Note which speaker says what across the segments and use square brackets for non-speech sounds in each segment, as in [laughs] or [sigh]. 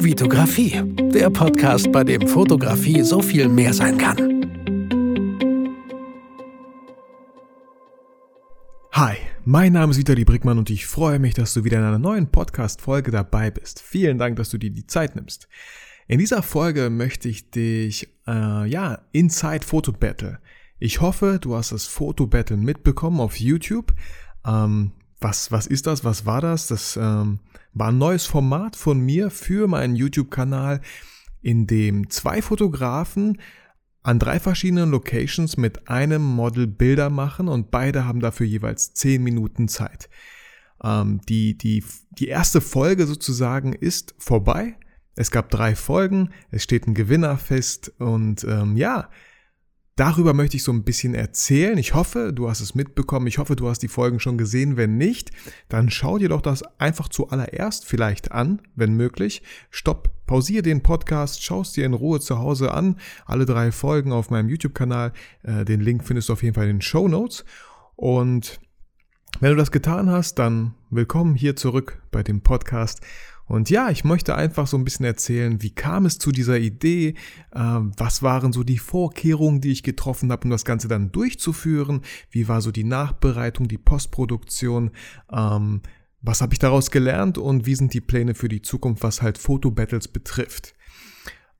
Speaker 1: Vitografie, der Podcast, bei dem Fotografie so viel mehr sein kann.
Speaker 2: Hi, mein Name ist Vitali Brickmann und ich freue mich, dass du wieder in einer neuen Podcast-Folge dabei bist. Vielen Dank, dass du dir die Zeit nimmst. In dieser Folge möchte ich dich, äh, ja, Inside Photo Battle. Ich hoffe, du hast das Photo Battle mitbekommen auf YouTube. Ähm, was, was ist das? Was war das? Das ähm, war ein neues Format von mir für meinen YouTube-Kanal, in dem zwei Fotografen an drei verschiedenen Locations mit einem Model Bilder machen und beide haben dafür jeweils zehn Minuten Zeit. Ähm, die, die, die erste Folge sozusagen ist vorbei. Es gab drei Folgen, es steht ein Gewinner fest und ähm, ja, Darüber möchte ich so ein bisschen erzählen. Ich hoffe, du hast es mitbekommen. Ich hoffe, du hast die Folgen schon gesehen. Wenn nicht, dann schau dir doch das einfach zuallererst vielleicht an, wenn möglich. Stopp, pausiere den Podcast, schaust dir in Ruhe zu Hause an. Alle drei Folgen auf meinem YouTube-Kanal. Äh, den Link findest du auf jeden Fall in den Show Notes. Und wenn du das getan hast, dann willkommen hier zurück bei dem Podcast. Und ja, ich möchte einfach so ein bisschen erzählen, wie kam es zu dieser Idee, ähm, was waren so die Vorkehrungen, die ich getroffen habe, um das Ganze dann durchzuführen, wie war so die Nachbereitung, die Postproduktion, ähm, was habe ich daraus gelernt? Und wie sind die Pläne für die Zukunft, was halt Fotobattles betrifft.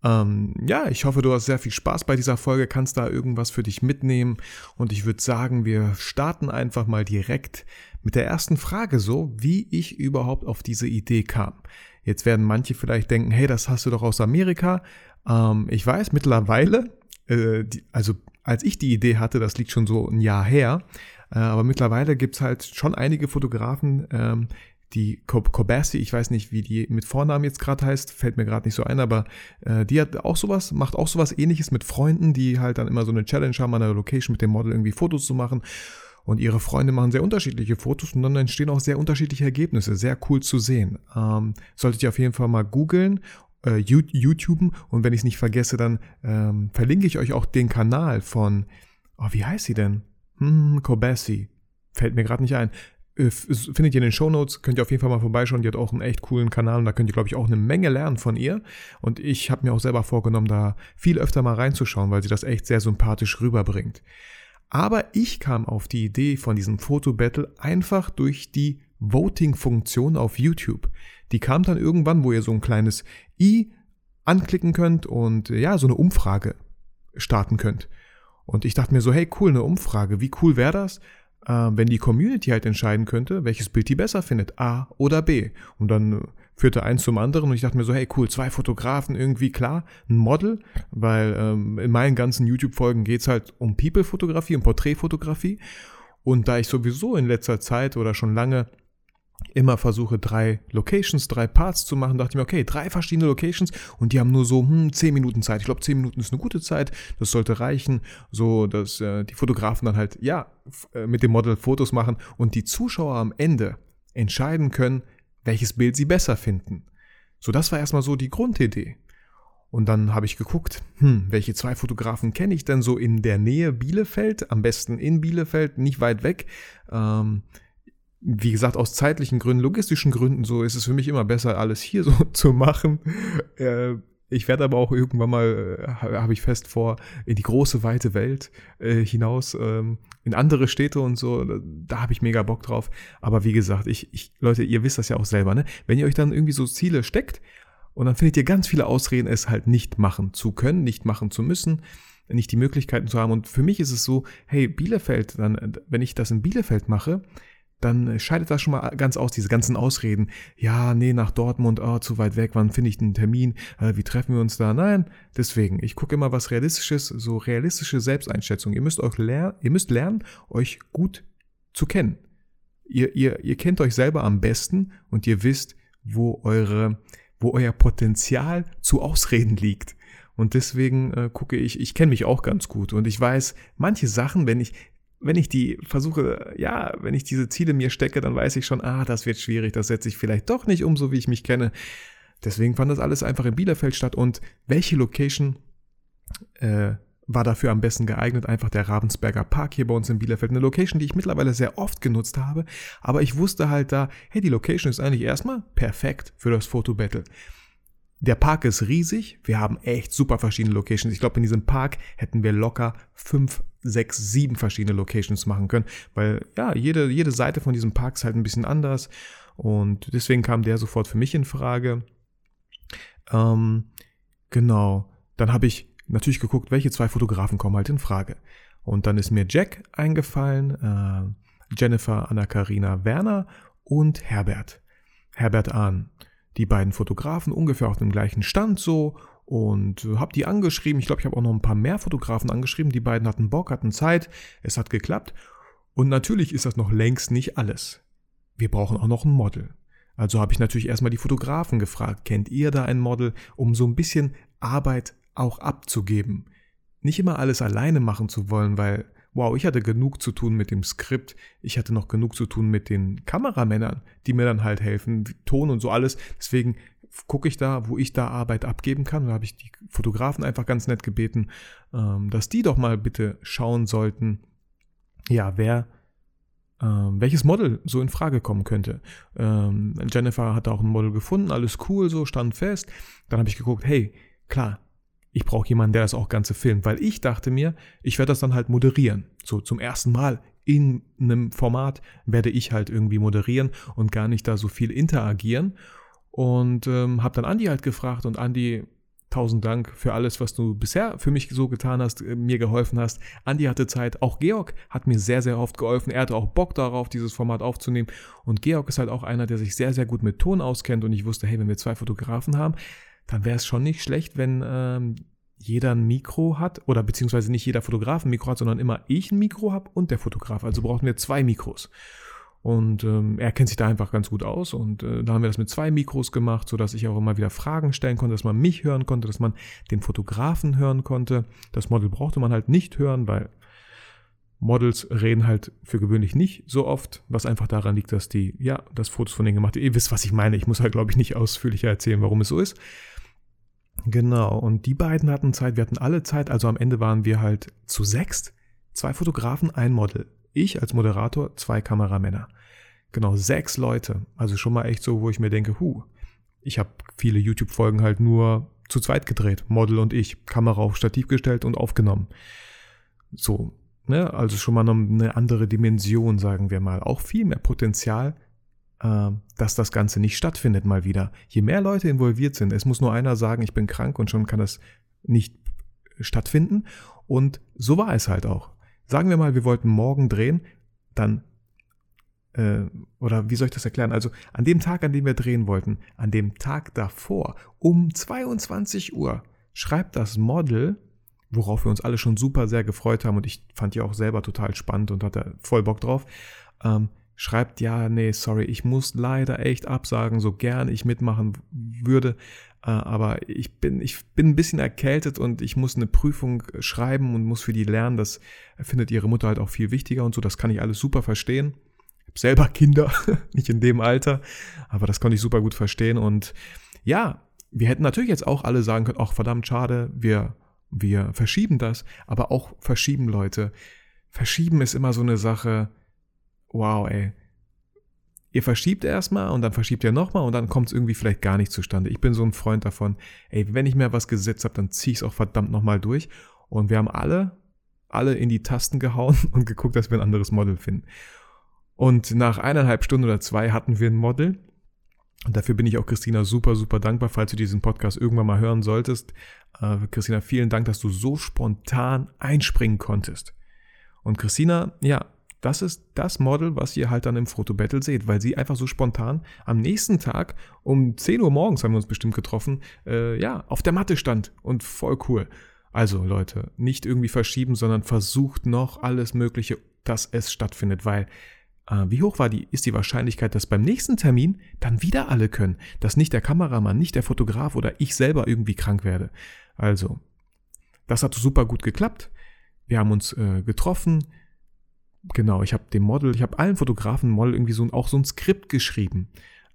Speaker 2: Ähm, ja, ich hoffe, du hast sehr viel Spaß bei dieser Folge, kannst da irgendwas für dich mitnehmen und ich würde sagen, wir starten einfach mal direkt mit der ersten Frage so, wie ich überhaupt auf diese Idee kam. Jetzt werden manche vielleicht denken, hey, das hast du doch aus Amerika. Ähm, ich weiß mittlerweile, äh, die, also als ich die Idee hatte, das liegt schon so ein Jahr her, äh, aber mittlerweile gibt's halt schon einige Fotografen, ähm, die Kobasi, ich weiß nicht, wie die mit Vornamen jetzt gerade heißt, fällt mir gerade nicht so ein, aber äh, die hat auch sowas, macht auch sowas ähnliches mit Freunden, die halt dann immer so eine Challenge haben, an der Location mit dem Model irgendwie Fotos zu machen. Und ihre Freunde machen sehr unterschiedliche Fotos und dann entstehen auch sehr unterschiedliche Ergebnisse. Sehr cool zu sehen. Ähm, solltet ihr auf jeden Fall mal googeln äh, YouTuben und wenn ich es nicht vergesse, dann ähm, verlinke ich euch auch den Kanal von, oh, wie heißt sie denn? Hm, Kobasi. Fällt mir gerade nicht ein. Äh, findet ihr in den Show Notes, könnt ihr auf jeden Fall mal vorbeischauen. Die hat auch einen echt coolen Kanal und da könnt ihr, glaube ich, auch eine Menge lernen von ihr. Und ich habe mir auch selber vorgenommen, da viel öfter mal reinzuschauen, weil sie das echt sehr sympathisch rüberbringt. Aber ich kam auf die Idee von diesem Fotobattle einfach durch die Voting-Funktion auf YouTube. Die kam dann irgendwann, wo ihr so ein kleines i anklicken könnt und ja, so eine Umfrage starten könnt. Und ich dachte mir so, hey, cool, eine Umfrage. Wie cool wäre das, äh, wenn die Community halt entscheiden könnte, welches Bild die besser findet, A oder B. Und dann führte eins zum anderen und ich dachte mir so, hey cool, zwei Fotografen irgendwie klar, ein Model, weil ähm, in meinen ganzen YouTube-Folgen geht's halt um People-Fotografie, um Porträtfotografie. Und da ich sowieso in letzter Zeit oder schon lange immer versuche, drei Locations, drei Parts zu machen, dachte ich mir, okay, drei verschiedene Locations und die haben nur so hm, zehn Minuten Zeit. Ich glaube, zehn Minuten ist eine gute Zeit, das sollte reichen, so dass äh, die Fotografen dann halt, ja, äh, mit dem Model Fotos machen und die Zuschauer am Ende entscheiden können, welches Bild sie besser finden. So, das war erstmal so die Grundidee. Und dann habe ich geguckt, hm, welche zwei Fotografen kenne ich denn so in der Nähe Bielefeld, am besten in Bielefeld, nicht weit weg. Ähm, wie gesagt, aus zeitlichen Gründen, logistischen Gründen, so ist es für mich immer besser, alles hier [laughs] so zu machen. Äh, ich werde aber auch irgendwann mal, äh, habe ich fest vor, in die große, weite Welt äh, hinaus, ähm, in andere Städte und so. Da, da habe ich mega Bock drauf. Aber wie gesagt, ich, ich, Leute, ihr wisst das ja auch selber, ne? Wenn ihr euch dann irgendwie so Ziele steckt und dann findet ihr ganz viele Ausreden, es halt nicht machen zu können, nicht machen zu müssen, nicht die Möglichkeiten zu haben. Und für mich ist es so, hey, Bielefeld, dann, wenn ich das in Bielefeld mache, dann scheidet das schon mal ganz aus, diese ganzen Ausreden. Ja, nee, nach Dortmund, oh, zu weit weg, wann finde ich einen Termin, äh, wie treffen wir uns da? Nein, deswegen, ich gucke immer was Realistisches, so realistische Selbsteinschätzung. Ihr müsst euch lernen, ihr müsst lernen, euch gut zu kennen. Ihr, ihr, ihr kennt euch selber am besten und ihr wisst, wo eure, wo euer Potenzial zu Ausreden liegt. Und deswegen äh, gucke ich, ich kenne mich auch ganz gut und ich weiß, manche Sachen, wenn ich, wenn ich die versuche, ja, wenn ich diese Ziele mir stecke, dann weiß ich schon, ah, das wird schwierig, das setze ich vielleicht doch nicht um, so wie ich mich kenne. Deswegen fand das alles einfach in Bielefeld statt. Und welche Location äh, war dafür am besten geeignet? Einfach der Ravensberger Park hier bei uns in Bielefeld. Eine Location, die ich mittlerweile sehr oft genutzt habe. Aber ich wusste halt da, hey, die Location ist eigentlich erstmal perfekt für das Fotobattle. der Park ist riesig. Wir haben echt super verschiedene Locations. Ich glaube, in diesem Park hätten wir locker fünf, sechs, sieben verschiedene Locations machen können, weil ja, jede, jede Seite von diesem Park ist halt ein bisschen anders. Und deswegen kam der sofort für mich in Frage. Ähm, genau. Dann habe ich natürlich geguckt, welche zwei Fotografen kommen halt in Frage. Und dann ist mir Jack eingefallen, äh, Jennifer Anna-Karina Werner und Herbert. Herbert Ahn die beiden Fotografen ungefähr auf dem gleichen Stand so und äh, habe die angeschrieben. Ich glaube, ich habe auch noch ein paar mehr Fotografen angeschrieben. Die beiden hatten Bock, hatten Zeit. Es hat geklappt. Und natürlich ist das noch längst nicht alles. Wir brauchen auch noch ein Model. Also habe ich natürlich erstmal die Fotografen gefragt, kennt ihr da ein Model, um so ein bisschen Arbeit auch abzugeben. Nicht immer alles alleine machen zu wollen, weil wow, ich hatte genug zu tun mit dem Skript, ich hatte noch genug zu tun mit den Kameramännern, die mir dann halt helfen, Ton und so alles. Deswegen gucke ich da, wo ich da Arbeit abgeben kann. da habe ich die Fotografen einfach ganz nett gebeten, ähm, dass die doch mal bitte schauen sollten, ja, wer ähm, welches Model so in Frage kommen könnte. Ähm, Jennifer hat auch ein Model gefunden, alles cool, so stand fest. Dann habe ich geguckt, hey, klar, ich brauche jemanden, der das auch Ganze filmt, weil ich dachte mir, ich werde das dann halt moderieren. So zum ersten Mal in einem Format werde ich halt irgendwie moderieren und gar nicht da so viel interagieren. Und ähm, habe dann Andi halt gefragt und Andi, tausend Dank für alles, was du bisher für mich so getan hast, äh, mir geholfen hast. Andi hatte Zeit, auch Georg hat mir sehr, sehr oft geholfen. Er hatte auch Bock darauf, dieses Format aufzunehmen. Und Georg ist halt auch einer, der sich sehr, sehr gut mit Ton auskennt. Und ich wusste, hey, wenn wir zwei Fotografen haben, dann wäre es schon nicht schlecht, wenn ähm, jeder ein Mikro hat oder beziehungsweise nicht jeder Fotograf ein Mikro hat, sondern immer ich ein Mikro habe und der Fotograf. Also brauchen wir zwei Mikros. Und ähm, er kennt sich da einfach ganz gut aus und äh, da haben wir das mit zwei Mikros gemacht, sodass ich auch immer wieder Fragen stellen konnte, dass man mich hören konnte, dass man den Fotografen hören konnte. Das Model brauchte man halt nicht hören, weil Models reden halt für gewöhnlich nicht so oft, was einfach daran liegt, dass die, ja, das Fotos von denen gemacht. Ihr wisst, was ich meine. Ich muss halt, glaube ich, nicht ausführlicher erzählen, warum es so ist. Genau, und die beiden hatten Zeit, wir hatten alle Zeit, also am Ende waren wir halt zu sechst. Zwei Fotografen, ein Model. Ich als Moderator, zwei Kameramänner. Genau, sechs Leute. Also schon mal echt so, wo ich mir denke, hu, ich habe viele YouTube-Folgen halt nur zu zweit gedreht. Model und ich, Kamera auf Stativ gestellt und aufgenommen. So, ne, also schon mal eine andere Dimension, sagen wir mal. Auch viel mehr Potenzial äh, dass das Ganze nicht stattfindet mal wieder. Je mehr Leute involviert sind, es muss nur einer sagen, ich bin krank und schon kann das nicht stattfinden. Und so war es halt auch. Sagen wir mal, wir wollten morgen drehen, dann äh, oder wie soll ich das erklären? Also an dem Tag, an dem wir drehen wollten, an dem Tag davor, um 22 Uhr, schreibt das Model, worauf wir uns alle schon super sehr gefreut haben und ich fand die auch selber total spannend und hatte voll Bock drauf, ähm, schreibt, ja, nee, sorry, ich muss leider echt absagen, so gern ich mitmachen würde, aber ich bin, ich bin ein bisschen erkältet und ich muss eine Prüfung schreiben und muss für die lernen, das findet ihre Mutter halt auch viel wichtiger und so, das kann ich alles super verstehen. Ich habe selber [laughs] Kinder, [laughs] nicht in dem Alter, aber das konnte ich super gut verstehen und ja, wir hätten natürlich jetzt auch alle sagen können, ach verdammt schade, wir, wir verschieben das, aber auch verschieben Leute. Verschieben ist immer so eine Sache, wow, ey. Ihr verschiebt erstmal und dann verschiebt ihr nochmal und dann kommt es irgendwie vielleicht gar nicht zustande. Ich bin so ein Freund davon, ey, wenn ich mir was gesetzt habe, dann ziehe ich es auch verdammt nochmal durch. Und wir haben alle, alle in die Tasten gehauen [laughs] und geguckt, dass wir ein anderes Model finden. Und nach eineinhalb Stunden oder zwei hatten wir ein Model. Und dafür bin ich auch Christina super, super dankbar, falls du diesen Podcast irgendwann mal hören solltest. Äh, Christina, vielen Dank, dass du so spontan einspringen konntest. Und Christina, ja, das ist das Model, was ihr halt dann im Fotobattle seht, weil sie einfach so spontan am nächsten Tag um 10 Uhr morgens haben wir uns bestimmt getroffen, äh, ja, auf der Matte stand und voll cool. Also Leute, nicht irgendwie verschieben, sondern versucht noch alles Mögliche, dass es stattfindet, weil äh, wie hoch war die, ist die Wahrscheinlichkeit, dass beim nächsten Termin dann wieder alle können, dass nicht der Kameramann, nicht der Fotograf oder ich selber irgendwie krank werde. Also, das hat super gut geklappt. Wir haben uns äh, getroffen, Genau, ich habe dem Model, ich habe allen Fotografen Model irgendwie so auch so ein Skript geschrieben.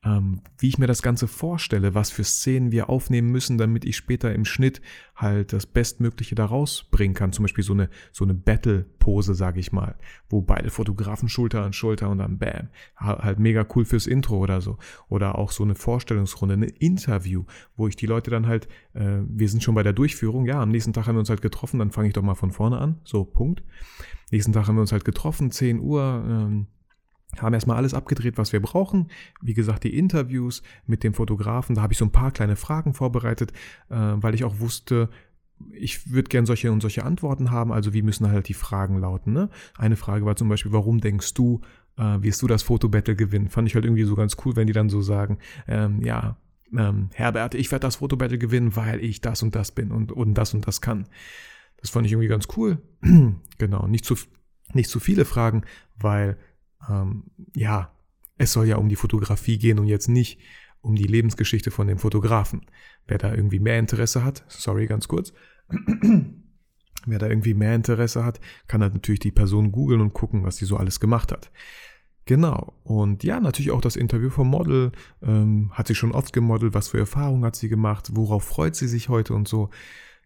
Speaker 2: ähm, wie ich mir das Ganze vorstelle, was für Szenen wir aufnehmen müssen, damit ich später im Schnitt halt das Bestmögliche da rausbringen kann. Zum Beispiel so eine, so eine Battle-Pose, sage ich mal, wo beide Fotografen Schulter an Schulter und dann Bam. Halt mega cool fürs Intro oder so. Oder auch so eine Vorstellungsrunde, ein Interview, wo ich die Leute dann halt, äh, wir sind schon bei der Durchführung, ja, am nächsten Tag haben wir uns halt getroffen, dann fange ich doch mal von vorne an. So, Punkt. Nächsten Tag haben wir uns halt getroffen, 10 Uhr, ähm, haben erstmal alles abgedreht, was wir brauchen. Wie gesagt, die Interviews mit dem Fotografen, da habe ich so ein paar kleine Fragen vorbereitet, äh, weil ich auch wusste, ich würde gern solche und solche Antworten haben. Also wie müssen halt die Fragen lauten? Ne? Eine Frage war zum Beispiel, warum denkst du, äh, wirst du das Fotobattle gewinnen? Fand ich halt irgendwie so ganz cool, wenn die dann so sagen, ähm, ja, ähm, Herbert, ich werde das Fotobattle gewinnen, weil ich das und das bin und, und das und das kann. Das fand ich irgendwie ganz cool. [clears throat] genau, nicht zu, nicht zu viele Fragen, weil ähm, ja, es soll ja um die Fotografie gehen und jetzt nicht um die Lebensgeschichte von dem Fotografen. Wer da irgendwie mehr Interesse hat, sorry ganz kurz, [clears throat] wer da irgendwie mehr Interesse hat, kann halt natürlich die Person googeln und gucken, was sie so alles gemacht hat. Genau. Und ja, natürlich auch das Interview vom Model. Ähm, hat sie schon oft gemodelt? Was für Erfahrungen hat sie gemacht? Worauf freut sie sich heute und so?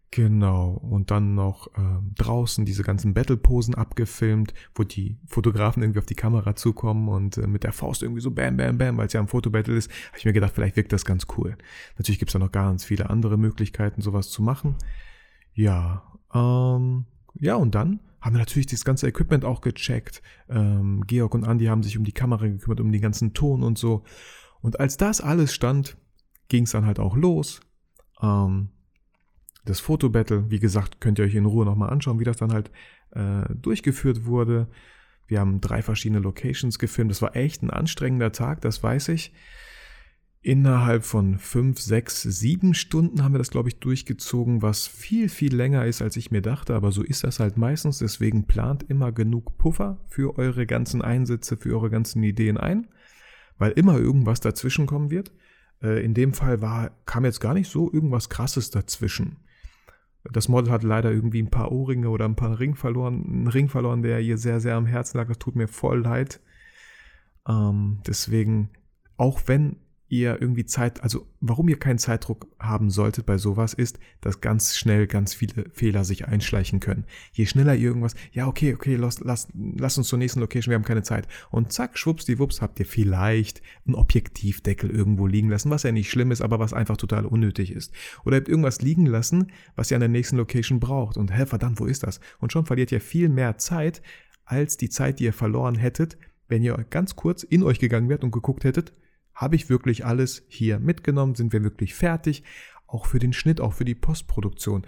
Speaker 2: Genau, und dann noch äh, draußen diese ganzen Battle-Posen abgefilmt, wo die Fotografen irgendwie auf die Kamera zukommen und äh, mit der Faust irgendwie so bam, bam, bam, weil es ja am Fotobattle ist, habe ich mir gedacht, vielleicht wirkt das ganz cool. Natürlich gibt's da noch ganz viele andere Möglichkeiten, sowas zu machen. Ja, ähm, ja, und dann haben wir natürlich das ganze Equipment auch gecheckt. Ähm, Georg und Andy haben sich um die Kamera gekümmert, um den ganzen Ton und so. Und als das alles stand, ging's dann halt auch los. Ähm, das Fotobattle, wie gesagt, könnt ihr euch in Ruhe nochmal anschauen, wie das dann halt äh, durchgeführt wurde. Wir haben drei verschiedene Locations gefilmt. Das war echt ein anstrengender Tag, das weiß ich. Innerhalb von fünf, sechs, sieben Stunden haben wir das, glaube ich, durchgezogen, was viel, viel länger ist, als ich mir dachte. Aber so ist das halt meistens. Deswegen plant immer genug Puffer für eure ganzen Einsätze, für eure ganzen Ideen ein, weil immer irgendwas dazwischen kommen wird. Äh, in dem Fall war, kam jetzt gar nicht so irgendwas Krasses dazwischen. Das Model hat leider irgendwie ein paar Ohrringe oder ein paar Ring verloren, einen Ring verloren, der ihr sehr, sehr am Herzen lag. Das tut mir voll leid. Ähm, deswegen, auch wenn ihr irgendwie Zeit, also warum ihr keinen Zeitdruck haben solltet bei sowas ist, dass ganz schnell ganz viele Fehler sich einschleichen können. Je schneller ihr irgendwas, ja okay, okay, lass, lass, lass uns zur nächsten Location, wir haben keine Zeit. Und zack, schwuppsdiwupps, habt ihr vielleicht einen Objektivdeckel irgendwo liegen lassen, was ja nicht schlimm ist, aber was einfach total unnötig ist. Oder habt irgendwas liegen lassen, was ihr an der nächsten Location braucht. Und hä, verdammt, wo ist das? Und schon verliert ihr viel mehr Zeit, als die Zeit, die ihr verloren hättet, wenn ihr ganz kurz in euch gegangen wärt und geguckt hättet, habe ich wirklich alles hier mitgenommen? Sind wir wirklich fertig? Auch für den Schnitt, auch für die Postproduktion.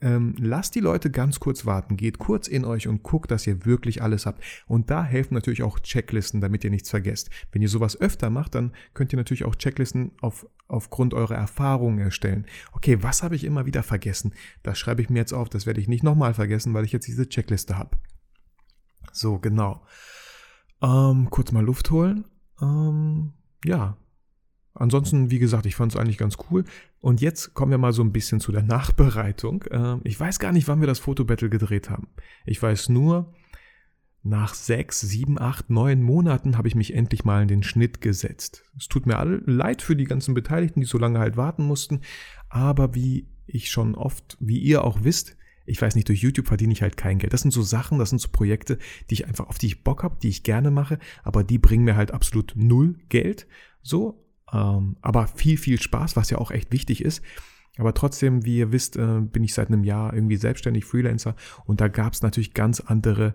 Speaker 2: Ähm, lasst die Leute ganz kurz warten, geht kurz in euch und guckt, dass ihr wirklich alles habt. Und da helfen natürlich auch Checklisten, damit ihr nichts vergesst. Wenn ihr sowas öfter macht, dann könnt ihr natürlich auch Checklisten auf, aufgrund eurer Erfahrungen erstellen. Okay, was habe ich immer wieder vergessen? Das schreibe ich mir jetzt auf, das werde ich nicht nochmal vergessen, weil ich jetzt diese Checkliste habe. So, genau. Ähm, kurz mal Luft holen ähm, ja, ansonsten, wie gesagt, ich fand es eigentlich ganz cool. Und jetzt kommen wir mal so ein bisschen zu der Nachbereitung. Ähm, ich weiß gar nicht, wann wir das Fotobattle gedreht haben. Ich weiß nur, nach sechs, sieben, acht, neun Monaten habe ich mich endlich mal in den Schnitt gesetzt. Es tut mir alle leid für die ganzen Beteiligten, die so lange halt warten mussten. Aber wie ich schon oft, wie ihr auch wisst, ich weiß nicht, durch YouTube verdiene ich halt kein Geld. Das sind so Sachen, das sind so Projekte, die ich einfach, auf die ich Bock habe, die ich gerne mache, aber die bringen mir halt absolut null Geld. So, ähm, aber viel, viel Spaß, was ja auch echt wichtig ist. Aber trotzdem, wie ihr wisst, äh, bin ich seit einem Jahr irgendwie selbstständig Freelancer und da gab es natürlich ganz andere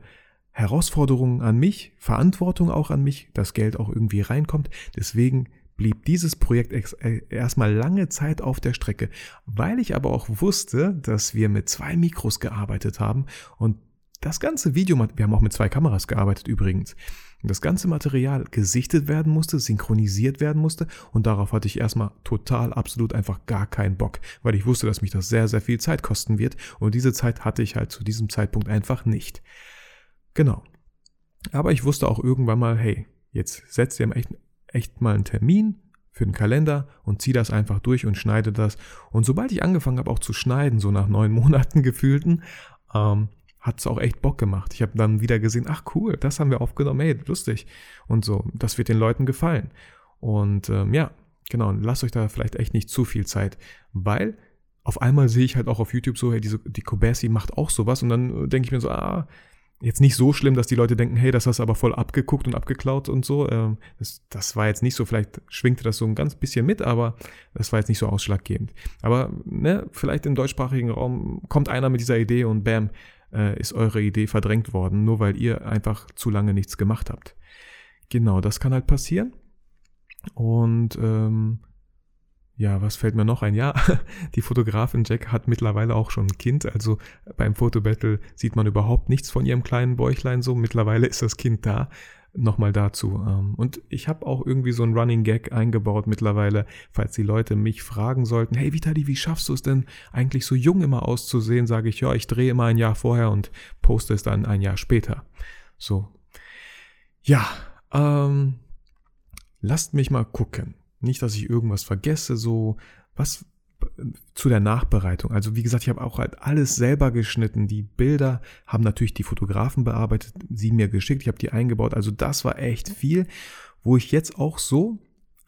Speaker 2: Herausforderungen an mich, Verantwortung auch an mich, dass Geld auch irgendwie reinkommt. Deswegen blieb dieses Projekt äh, erstmal lange Zeit auf der Strecke, weil ich aber auch wusste, dass wir mit zwei Mikros gearbeitet haben und das ganze Video, wir haben auch mit zwei Kameras gearbeitet übrigens, das ganze Material gesichtet werden musste, synchronisiert werden musste und darauf hatte ich erstmal total, absolut einfach gar keinen Bock, weil ich wusste, dass mich das sehr, sehr viel Zeit kosten wird und diese Zeit hatte ich halt zu diesem Zeitpunkt einfach nicht. Genau. Aber ich wusste auch irgendwann mal, hey, jetzt setzt ihr echt echt mal einen Termin für den Kalender und ziehe das einfach durch und schneide das. Und sobald ich angefangen habe auch zu schneiden, so nach neun [laughs] Monaten gefühlten, ähm, hat es auch echt Bock gemacht. Ich habe dann wieder gesehen, ach cool, das haben wir aufgenommen, hey, lustig. Und so, das wird den Leuten gefallen. Und ähm, ja, genau, lasst euch da vielleicht echt nicht zu viel Zeit, weil auf einmal sehe ich halt auch auf YouTube so, hey, diese, die Kobesi macht auch sowas und dann äh, denke ich mir so, ah, jetzt nicht so schlimm, dass die Leute denken, hey, das hast du aber voll abgeguckt und abgeklaut und so. Ähm, das, das war jetzt nicht so, vielleicht schwingte das so ein ganz bisschen mit, aber das war jetzt nicht so ausschlaggebend. Aber ne, vielleicht im deutschsprachigen Raum kommt einer mit dieser Idee und bam, äh, ist eure Idee verdrängt worden, nur weil ihr einfach zu lange nichts gemacht habt. Genau, das kann halt passieren. Und ähm, ja, was fällt mir noch ein? Ja, [laughs] die Fotografin Jack hat mittlerweile auch schon ein Kind. Also beim Fotobattle sieht man überhaupt nichts von ihrem kleinen Bäuchlein so. Mittlerweile ist das Kind da. Nochmal dazu. Ähm, und ich habe auch irgendwie so ein Running Gag eingebaut mittlerweile, falls die Leute mich fragen sollten, hey Vitali, wie schaffst du es denn eigentlich so jung immer auszusehen? Sage ich, ja, ich drehe immer ein Jahr vorher und poste es dann ein Jahr später. So. Ja, ähm, lasst mich mal gucken. Nicht, dass ich irgendwas vergesse, so was zu der Nachbereitung. Also wie gesagt, ich habe auch halt alles selber geschnitten. Die Bilder haben natürlich die Fotografen bearbeitet, sie mir geschickt, ich habe die eingebaut. Also das war echt viel, wo ich jetzt auch so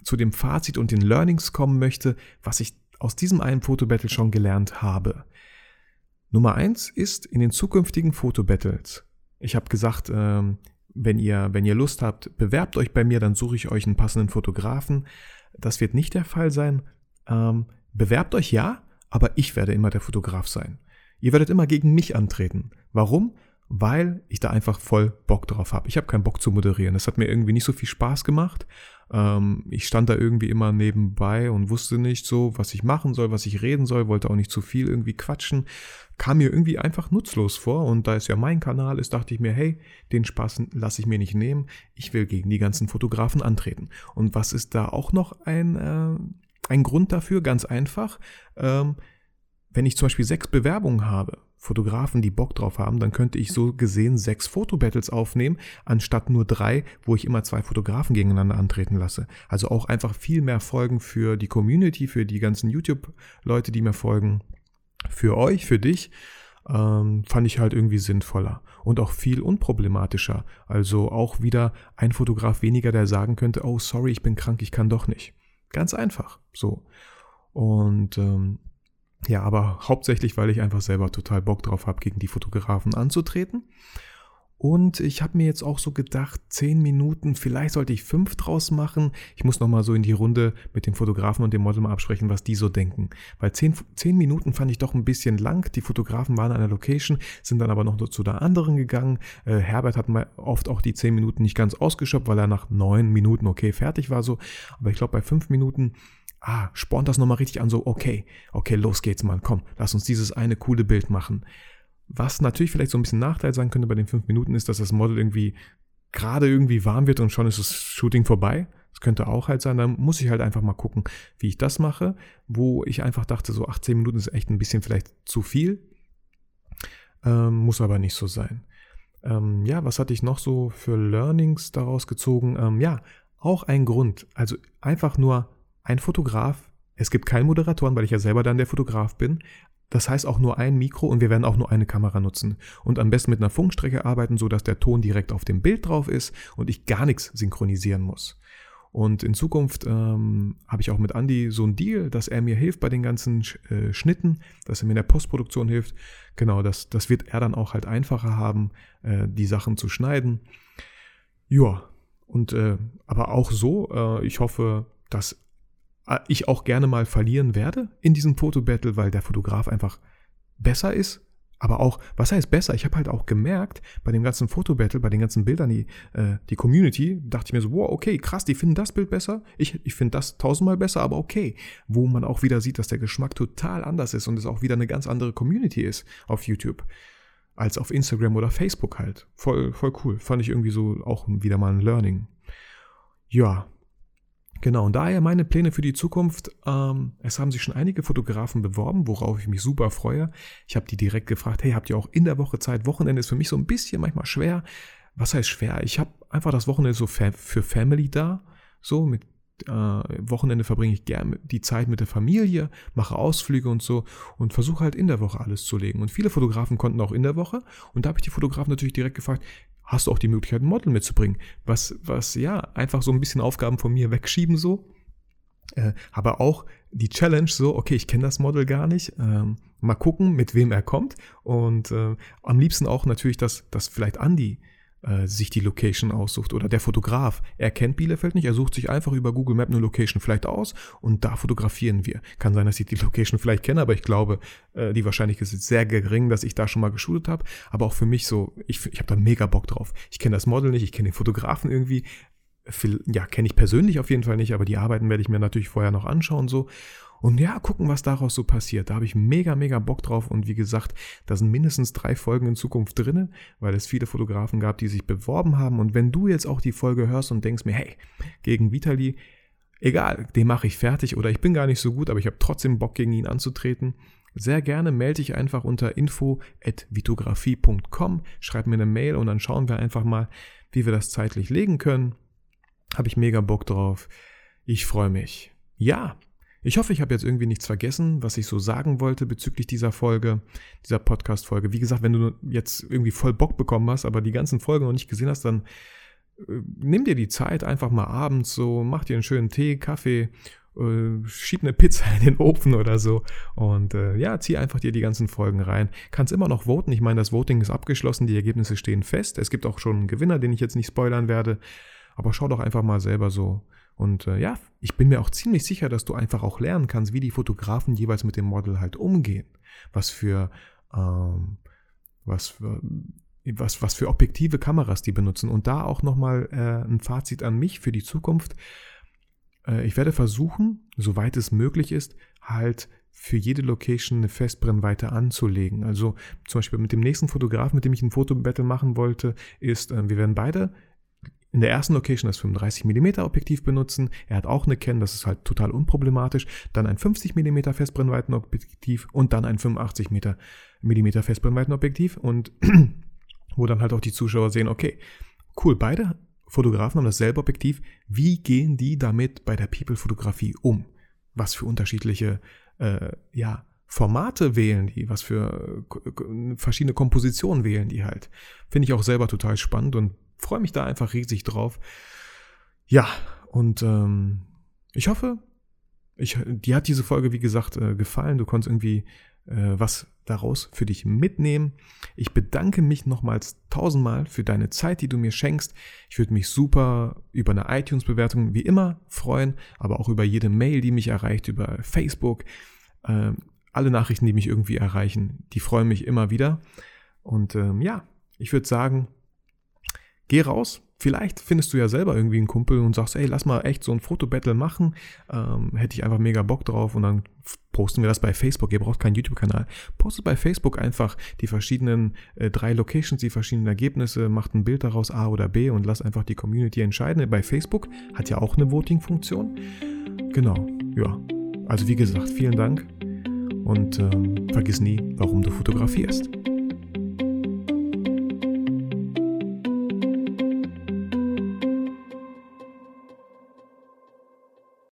Speaker 2: zu dem Fazit und den Learnings kommen möchte, was ich aus diesem einen Fotobattle schon gelernt habe. Nummer eins ist in den zukünftigen Fotobattles. Ich habe gesagt, ähm, wenn ihr, wenn ihr Lust habt, bewerbt euch bei mir, dann suche ich euch einen passenden Fotografen. Das wird nicht der Fall sein. Ähm, bewerbt euch ja, aber ich werde immer der Fotograf sein. Ihr werdet immer gegen mich antreten. Warum? Weil ich da einfach voll Bock drauf habe. Ich habe keinen Bock zu moderieren. Das hat mir irgendwie nicht so viel Spaß gemacht. Ähm, ich stand da irgendwie immer nebenbei und wusste nicht so, was ich machen soll, was ich reden soll, wollte auch nicht zu viel irgendwie quatschen. Kam mir irgendwie einfach nutzlos vor und da es ja mein Kanal ist, dachte ich mir, hey, den Spaß lasse ich mir nicht nehmen. Ich will gegen die ganzen Fotografen antreten. Und was ist da auch noch ein, äh, ein Grund dafür? Ganz einfach. Ähm, wenn ich zum Beispiel sechs Bewerbungen habe, Fotografen, die Bock drauf haben, dann könnte ich so gesehen sechs Fotobattles aufnehmen, anstatt nur drei, wo ich immer zwei Fotografen gegeneinander antreten lasse. Also auch einfach viel mehr Folgen für die Community, für die ganzen YouTube-Leute, die mir folgen, für euch, für dich. Ähm, fand ich halt irgendwie sinnvoller und auch viel unproblematischer. Also auch wieder ein Fotograf weniger, der sagen könnte, oh sorry, ich bin krank, ich kann doch nicht. Ganz einfach, so. Und ähm, ja, aber hauptsächlich, weil ich einfach selber total Bock drauf habe, gegen die Fotografen anzutreten. Und ich habe mir jetzt auch so gedacht, zehn Minuten, vielleicht sollte ich fünf draus machen. Ich muss nochmal so in die Runde mit dem Fotografen und dem Model mal absprechen, was die so denken. Weil zehn, zehn Minuten fand ich doch ein bisschen lang. Die Fotografen waren an der Location, sind dann aber noch zu der anderen gegangen. Äh, Herbert hat mal oft auch die zehn Minuten nicht ganz ausgeschöpft, weil er nach neun Minuten okay fertig war so. Aber ich glaube, bei fünf Minuten ah, spornt das nochmal richtig an, so, okay, okay, los geht's, Mann, komm, lass uns dieses eine coole Bild machen. Was natürlich vielleicht so ein bisschen Nachteil sein könnte bei den fünf Minuten ist, dass das Model irgendwie gerade irgendwie warm wird und schon ist das Shooting vorbei. Das könnte auch halt sein. Dann muss ich halt einfach mal gucken, wie ich das mache, wo ich einfach dachte, so 18 Minuten ist echt ein bisschen vielleicht zu viel. Ähm, muss aber nicht so sein. Ähm, ja, was hatte ich noch so für Learnings daraus gezogen? Ähm, ja, auch ein Grund. Also einfach nur ein Fotograf. Es gibt keinen Moderatoren, weil ich ja selber dann der Fotograf bin. Das heißt auch nur ein Mikro und wir werden auch nur eine Kamera nutzen. Und am besten mit einer Funkstrecke arbeiten, sodass der Ton direkt auf dem Bild drauf ist und ich gar nichts synchronisieren muss. Und in Zukunft ähm, habe ich auch mit Andy so einen Deal, dass er mir hilft bei den ganzen äh, Schnitten, dass er mir in der Postproduktion hilft. Genau, das, das wird er dann auch halt einfacher haben, äh, die Sachen zu schneiden. Ja, und äh, aber auch so, äh, ich hoffe, dass ich auch gerne mal verlieren werde in diesem Fotobattle, weil der Fotograf einfach besser ist. Aber auch, was heißt besser? Ich habe halt auch gemerkt, bei dem ganzen Fotobattle, bei den ganzen Bildern, die, äh, die Community, dachte ich mir so, wow, okay, krass, die finden das Bild besser. Ich, ich finde das tausendmal besser, aber okay. Wo man auch wieder sieht, dass der Geschmack total anders ist und es auch wieder eine ganz andere Community ist auf YouTube als auf Instagram oder Facebook halt. Voll, voll cool. Fand ich irgendwie so auch wieder mal ein Learning. Ja, Genau, und daher meine Pläne für die Zukunft. Ähm, es haben sich schon einige Fotografen beworben, worauf ich mich super freue. Ich habe die direkt gefragt, hey, habt ihr auch in der Woche Zeit? Wochenende ist für mich so ein bisschen manchmal schwer. Was heißt schwer? Ich habe einfach das Wochenende so für Family da. So, mit äh, Wochenende verbringe ich gerne die Zeit mit der Familie, mache Ausflüge und so und versuche halt in der Woche alles zu legen. Und viele Fotografen konnten auch in der Woche. Und da habe ich die Fotografen natürlich direkt gefragt, hast du auch die Möglichkeit, ein Model mitzubringen. Was, was, ja, einfach so ein bisschen Aufgaben von mir wegschieben so. Äh, aber auch die Challenge so, okay, ich kenne das Model gar nicht. Ähm, mal gucken, mit wem er kommt. Und äh, am liebsten auch natürlich, dass, dass vielleicht Andy äh, sich die Location aussucht oder der Fotograf. Er kennt Bielefeld nicht, er sucht sich einfach über Google Map eine Location vielleicht aus und da fotografieren wir. Kann sein, dass ich die [laughs] Location vielleicht kenne, aber ich glaube, äh, die Wahrscheinlichkeit ist sehr gering, dass ich da schon mal geshootet habe. Aber auch für mich so, ich, ich habe da mega Bock drauf. Ich kenne das Model nicht, ich kenne den Fotografen irgendwie. Ja, kenne ich persönlich auf jeden Fall nicht, aber die Arbeiten werde ich mir natürlich vorher noch anschauen so und ja, gucken, was daraus so passiert. Da habe ich mega, mega Bock drauf. Und wie gesagt, da sind mindestens drei Folgen in Zukunft drinne, weil es viele Fotografen gab, die sich beworben haben. Und wenn du jetzt auch die Folge hörst und denkst mir, hey, gegen Vitali, egal, den mache ich fertig oder ich bin gar nicht so gut, aber ich habe trotzdem Bock, gegen ihn anzutreten, sehr gerne melde dich einfach unter info.vitografie.com, schreib mir eine Mail und dann schauen wir einfach mal, wie wir das zeitlich legen können. Habe ich mega Bock drauf. Ich freue mich. Ja, ich hoffe, ich habe jetzt irgendwie nichts vergessen, was ich so sagen wollte bezüglich dieser Folge, dieser Podcast-Folge. Wie gesagt, wenn du jetzt irgendwie voll Bock bekommen hast, aber die ganzen Folgen noch nicht gesehen hast, dann äh, nimm dir die Zeit einfach mal abends so, mach dir einen schönen Tee, Kaffee, äh, schieb eine Pizza in den Ofen oder so und äh, ja, zieh einfach dir die ganzen Folgen rein. Kannst immer noch voten. Ich meine, das Voting ist abgeschlossen, die Ergebnisse stehen fest. Es gibt auch schon einen Gewinner, den ich jetzt nicht spoilern werde. Aber schau doch einfach mal selber so und äh, ja, ich bin mir auch ziemlich sicher, dass du einfach auch lernen kannst, wie die Fotografen jeweils mit dem Model halt umgehen. Was für, ähm, was für, was, was für objektive Kameras die benutzen. Und da auch nochmal äh, ein Fazit an mich für die Zukunft. Äh, ich werde versuchen, soweit es möglich ist, halt für jede Location eine Festbrennweite anzulegen. Also zum Beispiel mit dem nächsten Fotografen, mit dem ich ein Fotobattle machen wollte, ist, äh, wir werden beide in der ersten Location das 35 mm Objektiv benutzen. Er hat auch eine Canon, das ist halt total unproblematisch. Dann ein 50 mm Festbrennweitenobjektiv und dann ein 85 mm Festbrennweitenobjektiv und [clears throat] wo dann halt auch die Zuschauer sehen, okay, cool, beide Fotografen haben dasselbe Objektiv. Wie gehen die damit bei der People-Fotografie um? Was für unterschiedliche, äh, ja, Formate wählen die, was für äh, verschiedene Kompositionen wählen die halt. Finde ich auch selber total spannend und freue mich da einfach riesig drauf. Ja, und ähm, ich hoffe, ich, dir hat diese Folge, wie gesagt, äh, gefallen. Du konntest irgendwie äh, was daraus für dich mitnehmen. Ich bedanke mich nochmals tausendmal für deine Zeit, die du mir schenkst. Ich würde mich super über eine iTunes-Bewertung wie immer freuen, aber auch über jede Mail, die mich erreicht, über Facebook. Äh, alle Nachrichten, die mich irgendwie erreichen, die freuen mich immer wieder. Und ähm, ja, ich würde sagen, Geh raus. Vielleicht findest du ja selber irgendwie einen Kumpel und sagst, ey, lass mal echt so ein Fotobattle machen. Ähm, hätte ich einfach mega Bock drauf und dann posten wir das bei Facebook. Ihr braucht keinen YouTube-Kanal. Postet bei Facebook einfach die verschiedenen äh, drei Locations, die verschiedenen Ergebnisse, macht ein Bild daraus A oder B und lasst einfach die Community entscheiden. Bei Facebook hat ja auch eine Voting-Funktion. Genau, ja. Also wie gesagt, vielen Dank und ähm, vergiss nie, warum du fotografierst.